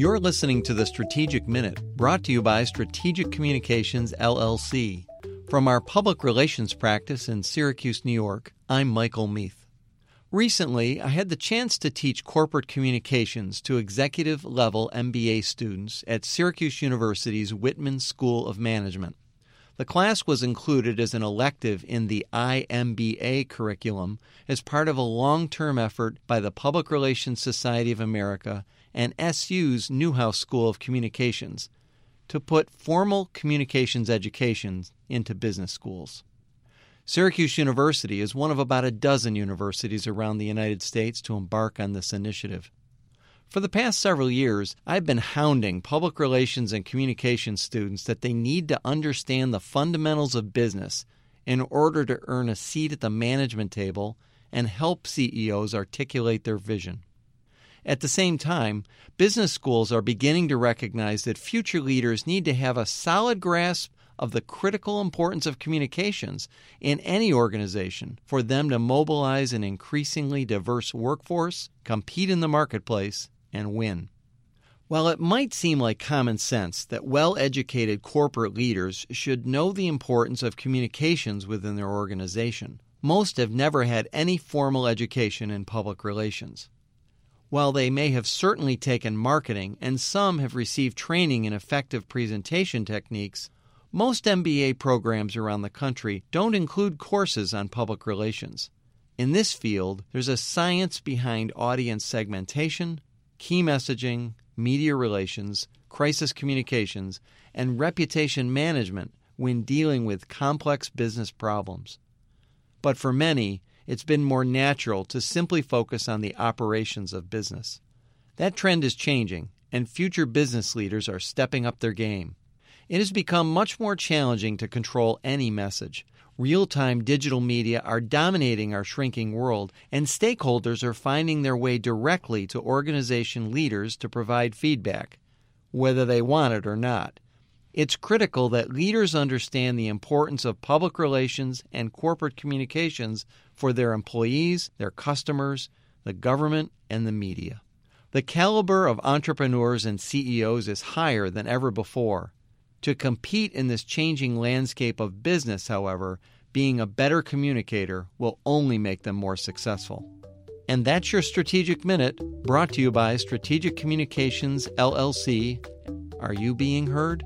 You're listening to the Strategic Minute, brought to you by Strategic Communications LLC. From our public relations practice in Syracuse, New York, I'm Michael Meath. Recently, I had the chance to teach corporate communications to executive level MBA students at Syracuse University's Whitman School of Management. The class was included as an elective in the IMBA curriculum as part of a long term effort by the Public Relations Society of America and SU's Newhouse School of Communications to put formal communications education into business schools. Syracuse University is one of about a dozen universities around the United States to embark on this initiative. For the past several years, I've been hounding public relations and communication students that they need to understand the fundamentals of business in order to earn a seat at the management table and help CEOs articulate their vision. At the same time, business schools are beginning to recognize that future leaders need to have a solid grasp of the critical importance of communications in any organization for them to mobilize an increasingly diverse workforce, compete in the marketplace, and win. While it might seem like common sense that well educated corporate leaders should know the importance of communications within their organization, most have never had any formal education in public relations. While they may have certainly taken marketing and some have received training in effective presentation techniques, most MBA programs around the country don't include courses on public relations. In this field, there's a science behind audience segmentation, key messaging, media relations, crisis communications, and reputation management when dealing with complex business problems. But for many, it's been more natural to simply focus on the operations of business. That trend is changing, and future business leaders are stepping up their game. It has become much more challenging to control any message, Real time digital media are dominating our shrinking world, and stakeholders are finding their way directly to organization leaders to provide feedback, whether they want it or not. It's critical that leaders understand the importance of public relations and corporate communications for their employees, their customers, the government, and the media. The caliber of entrepreneurs and CEOs is higher than ever before. To compete in this changing landscape of business, however, being a better communicator will only make them more successful. And that's your Strategic Minute, brought to you by Strategic Communications LLC. Are you being heard?